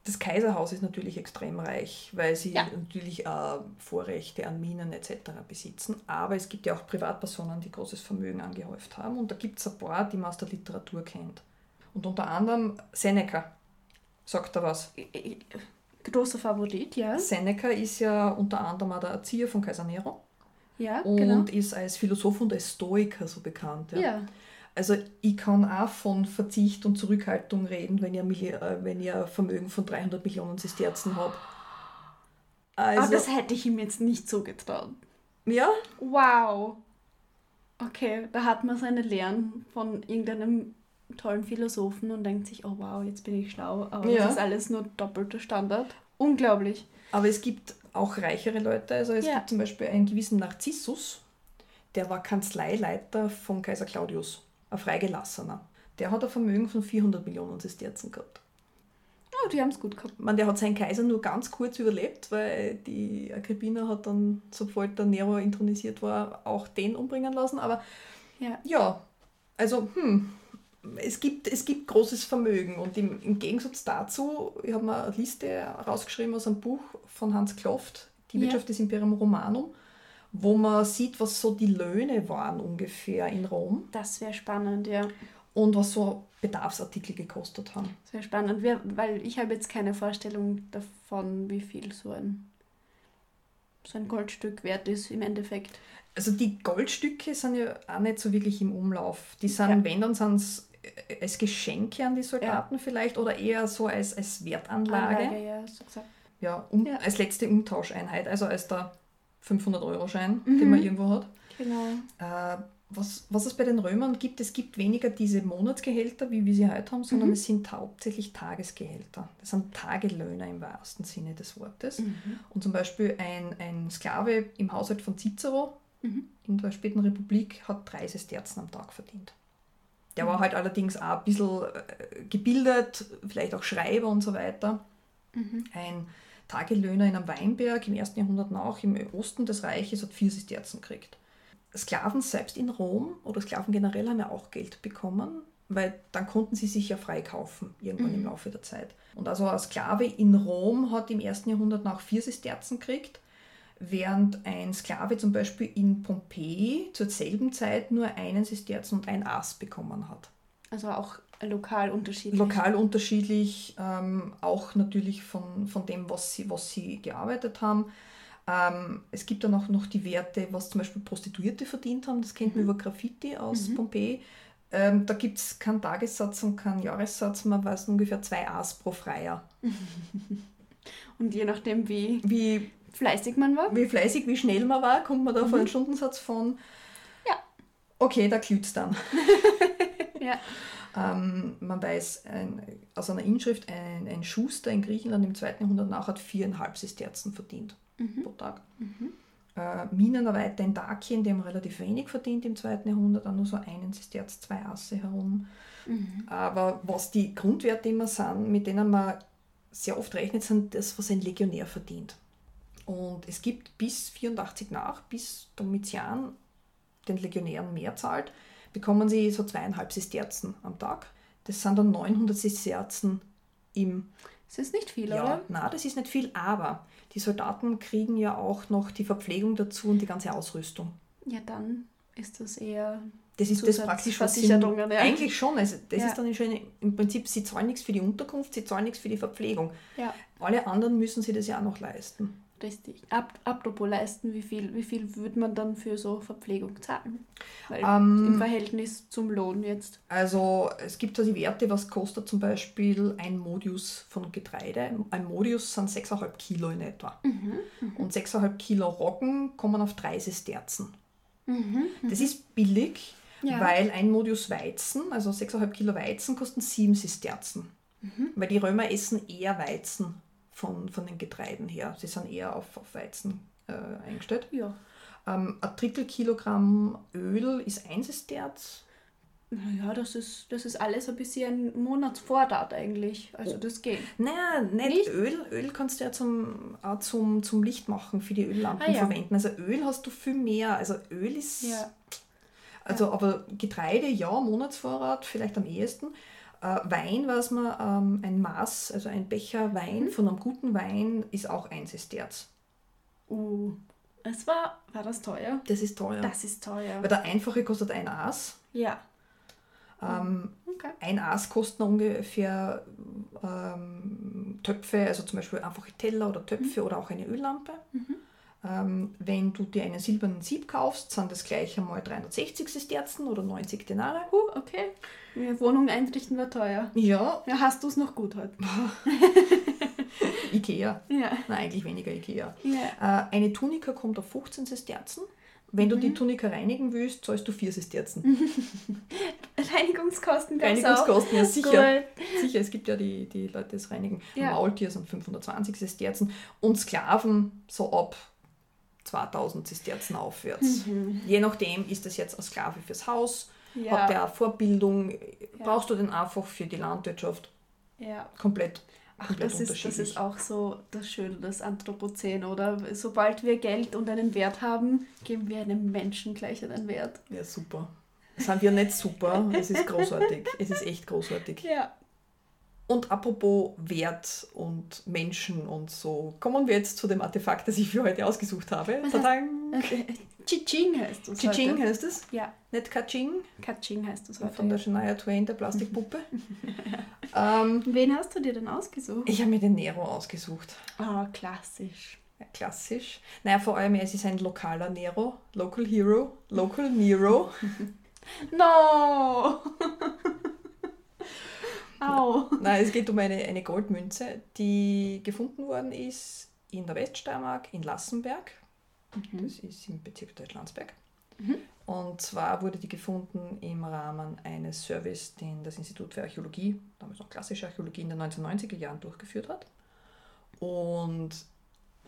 Das Kaiserhaus ist natürlich extrem reich, weil sie ja. natürlich äh, Vorrechte an Minen etc. besitzen. Aber es gibt ja auch Privatpersonen, die großes Vermögen angehäuft haben. Und da gibt es ein paar, die man aus der Literatur kennt. Und unter anderem Seneca. Sagt er was?
Großer Favorit, ja.
Seneca ist ja unter anderem auch der Erzieher von Kaiser Nero.
Ja,
und
genau.
ist als Philosoph und als Stoiker so bekannt.
Ja. ja.
Also ich kann auch von Verzicht und Zurückhaltung reden, wenn ihr, äh, wenn ihr ein Vermögen von 300 Millionen Sesterzen habt.
Also, Aber das hätte ich ihm jetzt nicht so getraut.
Ja?
Wow. Okay, da hat man seine Lehren von irgendeinem tollen Philosophen und denkt sich, oh wow, jetzt bin ich schlau, aber ja. das ist alles nur doppelter Standard. Unglaublich.
Aber es gibt auch reichere Leute. Also es ja. gibt zum Beispiel einen gewissen Narzissus, der war Kanzleileiter von Kaiser Claudius ein Freigelassener. Der hat ein Vermögen von 400 Millionen Sesterzen gehabt.
Oh, die haben es gut gehabt.
Man, der hat seinen Kaiser nur ganz kurz überlebt, weil die Agrippina hat dann, sobald der Nero intronisiert war, auch den umbringen lassen. Aber
ja,
ja also hm, es, gibt, es gibt großes Vermögen. Und im, im Gegensatz dazu, ich habe mir eine Liste rausgeschrieben aus einem Buch von Hans Kloft, Die Wirtschaft ja. des Imperium Romanum wo man sieht, was so die Löhne waren ungefähr in Rom.
Das wäre spannend, ja.
Und was so Bedarfsartikel gekostet haben.
Das wäre spannend, weil ich habe jetzt keine Vorstellung davon, wie viel so ein, so ein Goldstück wert ist im Endeffekt.
Also die Goldstücke sind ja auch nicht so wirklich im Umlauf. Die sind, ja. wenn, dann sind es äh, als Geschenke an die Soldaten ja. vielleicht oder eher so als, als Wertanlage.
Anlage, ja, so gesagt.
Ja, um, ja, als letzte Umtauscheinheit, also als der 500-Euro-Schein, mhm. den man irgendwo hat.
Genau.
Äh, was, was es bei den Römern gibt, es gibt weniger diese Monatsgehälter, wie wir sie heute haben, sondern mhm. es sind hauptsächlich Tagesgehälter. Das sind Tagelöhner im wahrsten Sinne des Wortes. Mhm. Und zum Beispiel ein, ein Sklave im Haushalt von Cicero mhm. in der späten Republik hat drei Sesterzen am Tag verdient. Der war mhm. halt allerdings auch ein bisschen äh, gebildet, vielleicht auch Schreiber und so weiter.
Mhm.
Ein Tagelöhner in einem Weinberg im ersten Jahrhundert nach, im Osten des Reiches, hat vier Sesterzen gekriegt. Sklaven selbst in Rom oder Sklaven generell haben ja auch Geld bekommen, weil dann konnten sie sich ja freikaufen irgendwann mhm. im Laufe der Zeit. Und also ein Sklave in Rom hat im ersten Jahrhundert nach vier Sesterzen gekriegt, während ein Sklave zum Beispiel in Pompeji zur selben Zeit nur einen Sesterzen und ein Ass bekommen hat.
Also auch lokal unterschiedlich.
Lokal unterschiedlich, ähm, auch natürlich von, von dem, was sie, was sie gearbeitet haben. Ähm, es gibt dann auch noch die Werte, was zum Beispiel Prostituierte verdient haben. Das kennt man mhm. über Graffiti aus mhm. Pompeji. Ähm, da gibt es keinen Tagessatz und keinen Jahressatz. Man weiß ungefähr zwei A's pro Freier.
und je nachdem, wie,
wie
fleißig man war.
Wie fleißig, wie schnell man war, kommt man da mhm. auf einen Stundensatz von.
Ja.
Okay, da glüht es dann.
ja.
Ähm, man weiß ein, aus einer Inschrift, ein, ein, Schuster in Griechenland im 2. Jahrhundert nach hat viereinhalb Sesterzen verdient
mhm.
pro Tag.
Mhm.
Äh, Minenarbeiter in Dakien, die haben relativ wenig verdient im 2. Jahrhundert, auch nur so einen Sesterz, zwei Asse herum.
Mhm.
Aber was die Grundwerte immer sind, mit denen man sehr oft rechnet, sind das, was ein Legionär verdient. Und es gibt bis 84 nach, bis Domitian den Legionären mehr zahlt, bekommen sie so zweieinhalb Sesterzen am Tag. Das sind dann 900 Sesterzen im.
Das ist nicht viel,
ja,
oder?
Nein, das ist nicht viel, aber die Soldaten kriegen ja auch noch die Verpflegung dazu und die ganze Ausrüstung.
Ja, dann ist das eher.
Das ist das praktisch, was sie, ja. Eigentlich schon. Also das ja. ist dann schon im Prinzip, sie zahlen nichts für die Unterkunft, sie zahlen nichts für die Verpflegung.
Ja.
Alle anderen müssen sie das ja auch noch leisten.
Richtig. Ab, apropos leisten, wie viel, wie viel würde man dann für so Verpflegung zahlen?
Ähm,
Im Verhältnis zum Lohn jetzt.
Also es gibt da die Werte, was kostet zum Beispiel ein Modius von Getreide. Ein Modius sind 6,5 Kilo in etwa.
Mhm, mhm.
Und 6,5 Kilo Roggen kommen auf 3 Sesterzen.
Mhm,
das ist billig,
ja.
weil ein Modius Weizen, also 6,5 Kilo Weizen, kosten 7 Sesterzen.
Mhm.
Weil die Römer essen eher Weizen von, von den Getreiden her. Sie sind eher auf, auf Weizen äh, eingestellt.
Ja.
Ähm, ein Drittel Kilogramm Öl ist ein Sesterz.
Naja, das ist, das ist alles ein bisschen ein Monatsvorrat eigentlich. Also das geht.
Naja, nicht,
Nicht?
Öl. Öl kannst du ja zum, auch zum, zum Licht machen für die Öllampen
Ah, ja.
verwenden. Also Öl hast du viel mehr. Also Öl ist.
Ja.
Also aber Getreide, ja, Monatsvorrat, vielleicht am ehesten. Äh, Wein weiß man, ähm, ein Maß, also ein Becher
Mhm.
Wein von einem guten Wein ist auch ein Sesterz.
Uh, es war, war das teuer?
Das ist teuer.
Das ist teuer.
Weil der einfache kostet ein Aas.
Ja.
Ähm,
Okay.
ein Aas kostet ungefähr ähm, Töpfe, also zum Beispiel einfache Teller oder Töpfe
Mhm.
oder auch eine Öllampe. Ähm, wenn du dir einen silbernen Sieb kaufst, sind das gleich einmal 360 Sesterzen oder 90 Denare.
Uh, okay. Eine Wohnung einrichten war teuer.
Ja,
Ja, hast du es noch gut heute?
Ikea.
Ja.
Nein, eigentlich weniger Ikea.
Ja.
Äh, eine Tunika kommt auf 15 Sesterzen. Wenn du
Mhm.
die Tunika reinigen willst, zahlst du 4 Sesterzen.
Reinigungskosten gab's
Reinigungskosten, ja
auch.
sicher.
Gut.
Sicher, es gibt ja die, die Leute, die es reinigen.
Ja.
Maultier sind 520 Sesterzen und Sklaven so ab 2000 Sesterzen aufwärts. Je nachdem ist das jetzt ein Sklave fürs Haus,
Mhm. Ja.
hat der Vorbildung, brauchst du den einfach für die Landwirtschaft
Ja.
komplett,
Ach,
komplett
das ist, das ist auch so das Schöne des Anthropozän, oder? Sobald wir Geld und einen Wert haben, geben wir einem Menschen gleich einen Wert.
ja, super. Sind wir nicht super, es ist großartig. Es ist echt großartig.
Ja.
Und apropos Wert und Menschen und so, kommen wir jetzt zu dem Artefakt, das ich für heute ausgesucht habe. Tadang!
Chiching heißt es
Chiching
heute.
heißt es,
Ja,
nicht Kaching,
Kaching heißt es heute.
von der Shania Twain, der Plastikpuppe. ähm,
Wen hast du dir denn ausgesucht?
ich habe mir den Nero ausgesucht.
Ah, klassisch.
Ja, klassisch. Naja, vor allem, es ist ein lokaler Nero, Local Hero, Local Nero.
No! Au.
Nein, es geht um eine, eine Goldmünze, die gefunden worden ist in der Weststeiermark, in Lassenberg. Das ist im Bezirk Deutschlandsberg.
Mhm.
Und zwar wurde die gefunden im Rahmen eines Service, den das Institut für Archäologie, damals noch klassische Archäologie, in den 1990er Jahren durchgeführt hat. Und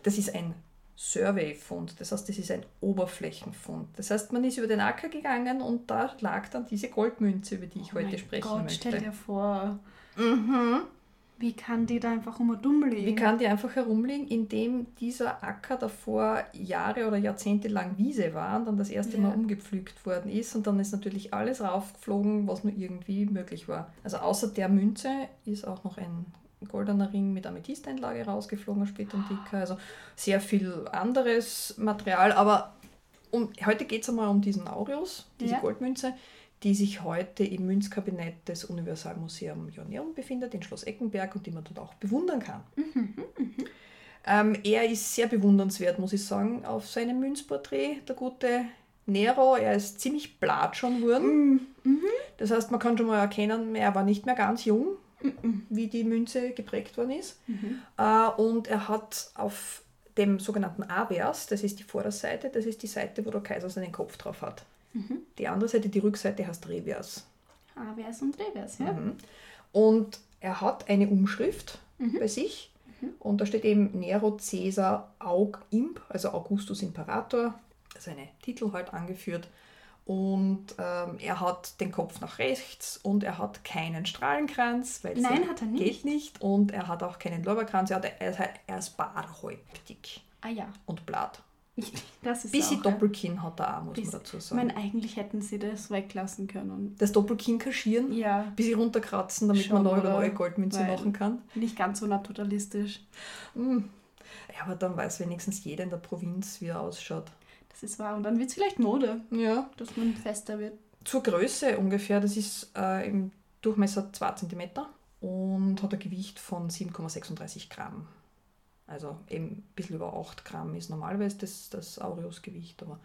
das ist ein Survey-Fund, das heißt, das ist ein Oberflächenfund. Das heißt, man ist über den Acker gegangen und da lag dann diese Goldmünze, über die ich
Oh
heute
mein
sprechen
Gott,
möchte.
stell dir vor,
Mhm.
wie kann die da einfach immer dumm liegen?
Wie kann die einfach herumliegen, indem dieser Acker davor Jahre oder Jahrzehnte lang Wiese war und dann das erste
Ja.
Mal umgepflügt worden ist und dann ist natürlich alles raufgeflogen, was nur irgendwie möglich war. Also außer der Münze ist auch noch ein goldener Ring mit Amethysteinlage rausgeflogen, später dicker, also sehr viel anderes Material, aber um, heute geht es einmal um diesen Aureus, diese
Ja.
Goldmünze, die sich heute im Münzkabinett des Universalmuseum Joanneum befindet, in Schloss Eckenberg und die man dort auch bewundern kann. Ähm, er ist sehr bewundernswert, muss ich sagen, auf seinem Münzporträt, der gute Nero. Er ist ziemlich blatt schon geworden. Das heißt, man kann schon mal erkennen, er war nicht mehr ganz jung, wie die Münze geprägt worden ist. Äh, und er hat auf dem sogenannten Avers, das ist die Vorderseite, das ist die Seite, wo der Kaiser seinen Kopf drauf hat. Die andere Seite, die Rückseite, heißt Revers.
Avers und Revers, ja?
Mhm. Und er hat eine Umschrift
Mhm.
bei sich. Und da steht eben Nero Caesar Aug Imp, also Augustus Imperator, seine Titel halt angeführt. Und ähm, er hat den Kopf nach rechts und er hat keinen Strahlenkranz, weil
Nein,
ja
hat er nicht.
geht nicht. Und er hat auch keinen Lorbeerkranz, er, hat, er, ist, er ist barhäuptig
Ah ja,
und blatt.
das ist
Bisschen
auch, ja.
Doppelkinn hat er auch, muss
Bis-
man dazu
Ich
sagen.
meine, eigentlich hätten sie das weglassen können.
das Doppelkinn kaschieren,
Ja,
bisschen runterkratzen, damit
Schon,
man neue Goldmünze machen kann.
nicht ganz so naturalistisch.
Hm. Ja, aber dann weiß wenigstens jeder in der Provinz, wie er ausschaut.
Das ist wahr. Und dann wird es vielleicht Mode,
Ja.
dass man fester wird.
Zur Größe ungefähr, das ist äh, im Durchmesser 2 cm und hat ein Gewicht von 7,36 Gramm. Also eben ein bisschen über 8 Gramm ist normalerweise das, das Aureus-Gewicht, aber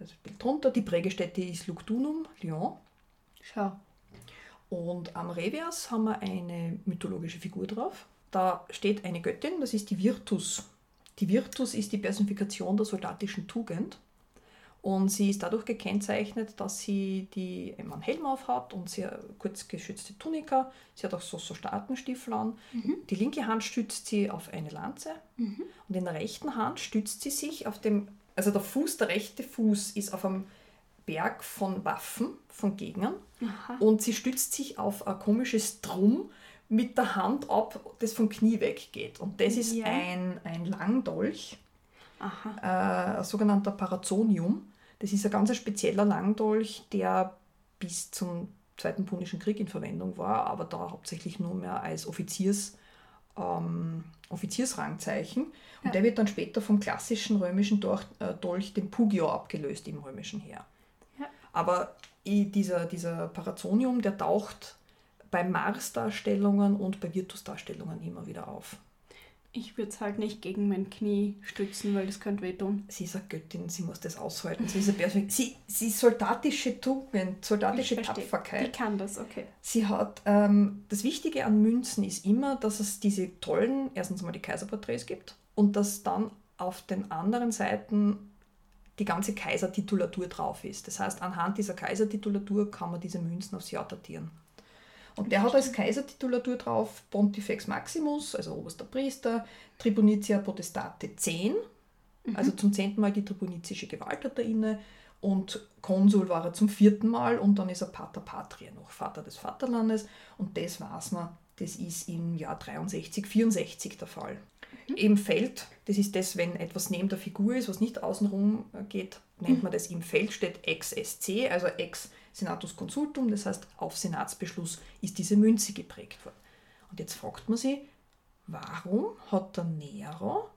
ein bisschen drunter. Die Prägestätte ist Lugdunum, Lyon.
Schau.
Und am Revers haben wir eine mythologische Figur drauf. Da steht eine Göttin, das ist die Virtus. Die Virtus ist die Personifikation der soldatischen Tugend. Und sie ist dadurch gekennzeichnet, dass sie die, eben einen Helm aufhat und sehr kurz geschützte Tunika. Sie hat auch so, so Staatenstiefel an. Die linke Hand stützt sie auf eine Lanze und in der rechten Hand stützt sie sich auf dem, also der Fuß, der rechte Fuß ist auf einem Berg von Waffen von Gegnern Aha. und sie stützt sich auf ein komisches Drum mit der Hand ab, das vom Knie weggeht. Und das ist ja. ein, ein Langdolch, äh, ein sogenannter Parazonium. Das ist ein ganz spezieller Langdolch, der bis zum Zweiten Punischen Krieg in Verwendung war, aber da hauptsächlich nur mehr als Offiziers, ähm, Offiziersrangzeichen. Und ja. der wird dann später vom klassischen römischen Dolch, äh, Dolch, dem Pugio, abgelöst im römischen Heer. Ja. Aber dieser, dieser Parazonium, der taucht bei Mars-Darstellungen und bei Virtus-Darstellungen immer wieder auf.
Ich würde es halt nicht gegen mein Knie stützen, weil das könnte wehtun.
Sie ist eine Göttin, sie muss das aushalten. Sie ist, eine sie, sie ist soldatische Tugend, soldatische Tapferkeit.
Die kann das, okay.
Sie hat, ähm, das Wichtige an Münzen ist immer, dass es diese tollen, erstens mal die Kaiserporträts gibt und dass dann auf den anderen Seiten die ganze Kaisertitulatur drauf ist. Das heißt, anhand dieser Kaisertitulatur kann man diese Münzen aufs Jahr datieren. Und der hat als Kaisertitulatur drauf Pontifex Maximus, also oberster Priester, Tribunitia Potestate 10, mhm. also zum zehnten Mal die tribunizische Gewalt hat er inne und Konsul war er zum vierten Mal und dann ist er Pater Patria noch, Vater des Vaterlandes und das weiß man, das ist im Jahr 63, 64 der Fall. Mhm. Im Feld, das ist das, wenn etwas neben der Figur ist, was nicht außenrum geht, nennt man das im Feld, steht ex-SC, also ex Senatus Consultum, das heißt, auf Senatsbeschluss ist diese Münze geprägt worden. Und jetzt fragt man sich, warum hat der Nero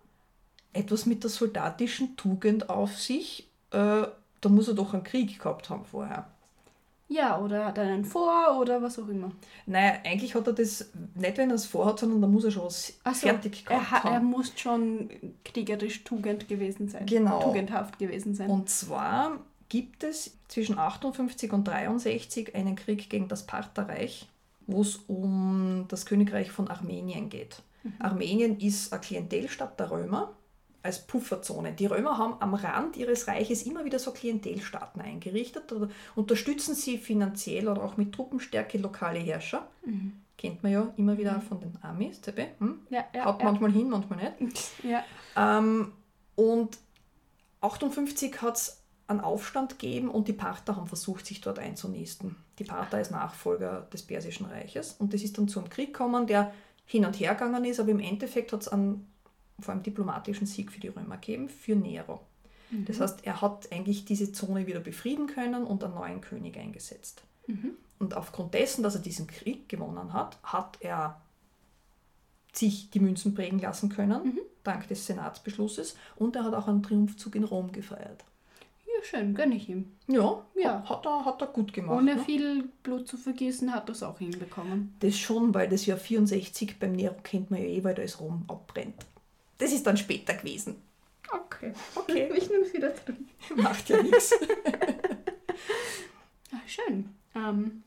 etwas mit der soldatischen Tugend auf sich? Äh, da muss er doch einen Krieg gehabt haben vorher.
Ja, oder hat er einen vor oder was auch immer.
Naja, eigentlich hat er das nicht, wenn er es vorhat, sondern da muss er schon was so, fertig
gehabt er, haben. Er muss schon kriegerisch Tugend gewesen sein. Genau. Tugendhaft gewesen sein.
Und zwar gibt es zwischen 58 und 63 einen Krieg gegen das Partherreich, wo es um das Königreich von Armenien geht. Mhm. Armenien ist eine Klientelstadt der Römer als Pufferzone. Die Römer haben am Rand ihres Reiches immer wieder so Klientelstaaten eingerichtet oder unterstützen sie finanziell oder auch mit Truppenstärke lokale Herrscher. Mhm. Kennt man ja immer wieder mhm. von den Amis, ZB. Hm? Ja, ja, Haut ja. manchmal hin, manchmal nicht. Ja. Ähm, und 58 hat es einen Aufstand geben und die Parther haben versucht, sich dort einzunisten. Die Parther ist Nachfolger des Persischen Reiches und das ist dann zu einem Krieg gekommen, der hin und her gegangen ist, aber im Endeffekt hat es einen vor allem diplomatischen Sieg für die Römer gegeben, für Nero. Mhm. Das heißt, er hat eigentlich diese Zone wieder befrieden können und einen neuen König eingesetzt. Mhm. Und aufgrund dessen, dass er diesen Krieg gewonnen hat, hat er sich die Münzen prägen lassen können, mhm. dank des Senatsbeschlusses, und er hat auch einen Triumphzug in Rom gefeiert
schön, gönne ich ihm.
Ja, ja. Hat, er, hat er gut gemacht.
Ohne ne? viel Blut zu vergießen hat er es auch hinbekommen.
Das schon, weil das Jahr 64 beim Nero kennt man ja eh, weil da ist Rom abbrennt. Das ist dann später gewesen.
Okay. Okay. Ich nehme es wieder zurück.
Macht ja nichts.
Schön. Ähm,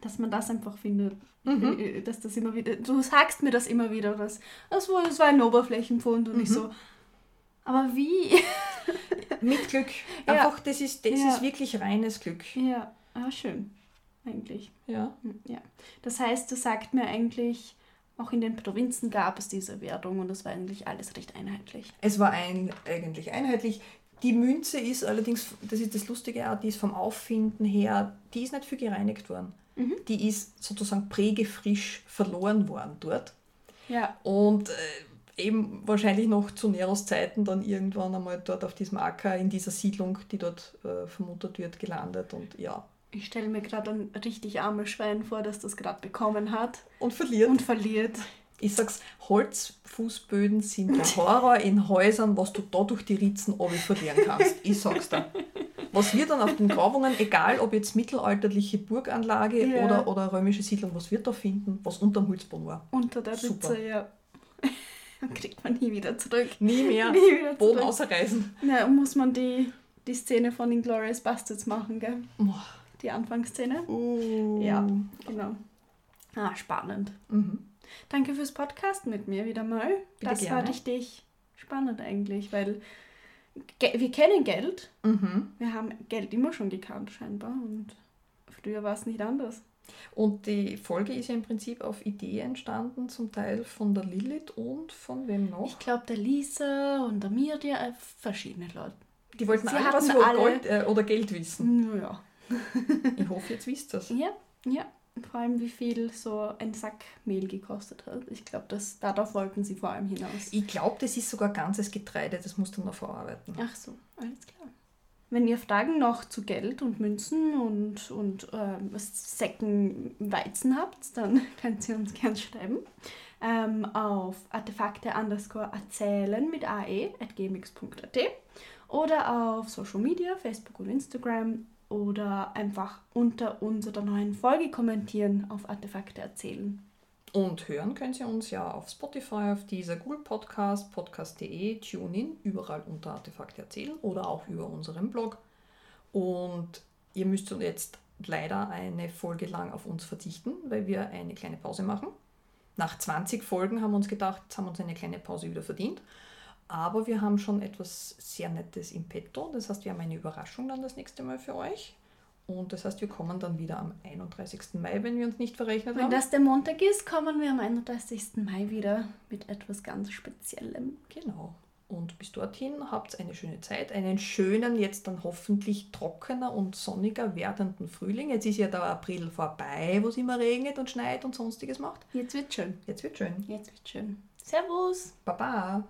dass man das einfach findet. Mhm. Äh, dass das immer wieder. Du sagst mir das immer wieder, dass das war, das war ein Oberflächenfund und mhm. ich so. Aber wie?
Mit Glück. Einfach, das, ist, das ist wirklich reines Glück.
Ja, ah, schön. Eigentlich.
Ja.
Hm, ja. Das heißt, du sagt mir eigentlich, auch in den Provinzen gab es diese Währung und das war eigentlich alles recht einheitlich.
Es war ein, eigentlich einheitlich. Die Münze ist allerdings, das ist das Lustige, die ist vom Auffinden her, die ist nicht viel gereinigt worden. Mhm. Die ist sozusagen prägefrisch verloren worden dort.
Ja.
Und äh, eben wahrscheinlich noch zu Neros Zeiten dann irgendwann einmal dort auf diesem Acker in dieser Siedlung, die dort äh, vermutet wird, gelandet und ja.
Ich stelle mir gerade ein richtig armes Schwein vor, das das gerade bekommen hat.
Und verliert.
Und verliert.
Ich sag's, Holzfußböden sind der Horror in Häusern, was du da durch die Ritzen oben verlieren kannst. Ich sag's dir. Was wird dann auf den Grabungen, egal ob jetzt mittelalterliche Burganlage yeah. oder, oder römische Siedlung, was wird da finden, was unterm Holzboden war?
Unter der Ritze, ja. kriegt man nie wieder zurück.
Nie mehr. Nie wieder Boden außerreißen.
Ja, muss man die, die Szene von den Glorious Bastards machen, gell? Die Anfangsszene.
Uh.
Ja, genau. Ah, spannend.
Mhm.
Danke fürs Podcast mit mir wieder mal.
Bitte
das
gerne.
war richtig spannend eigentlich, weil wir kennen Geld.
Mhm.
Wir haben Geld immer schon gekannt scheinbar und früher war es nicht anders.
Und die Folge ist ja im Prinzip auf Idee entstanden, zum Teil von der Lilith und von wem noch?
Ich glaube, der Lisa und der Mirja, äh, verschiedene Leute.
Die wollten
Sie
alle was über
alle-
Gold äh, oder Geld wissen.
Ja.
Ich hoffe, jetzt wisst ihr es.
Ja, ja. Vor allem, wie viel so ein Sack Mehl gekostet hat. Ich glaube, darauf wollten sie vor allem hinaus.
Ich glaube, das ist sogar ganzes Getreide, das musst du noch verarbeiten.
Ach so, alles klar. Wenn ihr Fragen noch zu Geld und Münzen und, und ähm, Säcken Weizen habt, dann könnt ihr uns gern schreiben. Ähm, auf artefakte underscore erzählen mit ae at gmx.at oder auf Social Media, Facebook und Instagram oder einfach unter unserer neuen Folge kommentieren auf Artefakte erzählen.
Und hören könnt ihr uns ja auf Spotify, auf dieser Google Podcast, podcast.de, TuneIn, überall unter Artefakte erzählen oder auch über unseren Blog. Und ihr müsst jetzt leider eine Folge lang auf uns verzichten, weil wir eine kleine Pause machen. Nach 20 Folgen haben wir uns gedacht, jetzt haben wir uns eine kleine Pause wieder verdient. Aber wir haben schon etwas sehr Nettes im Petto. Das heißt, wir haben eine Überraschung dann das nächste Mal für euch. Und das heißt, wir kommen dann wieder am 31. Mai, wenn wir uns nicht verrechnet
Wenn
haben.
das der Montag ist, kommen wir am 31. Mai wieder mit etwas ganz Speziellem.
Genau. Und bis dorthin habt eine schöne Zeit, einen schönen, jetzt dann hoffentlich trockener und sonniger werdenden Frühling. Jetzt ist ja der April vorbei, wo es immer regnet und schneit und sonstiges macht.
Jetzt wird schön.
Jetzt wird schön.
Jetzt wird schön. Servus!
Baba!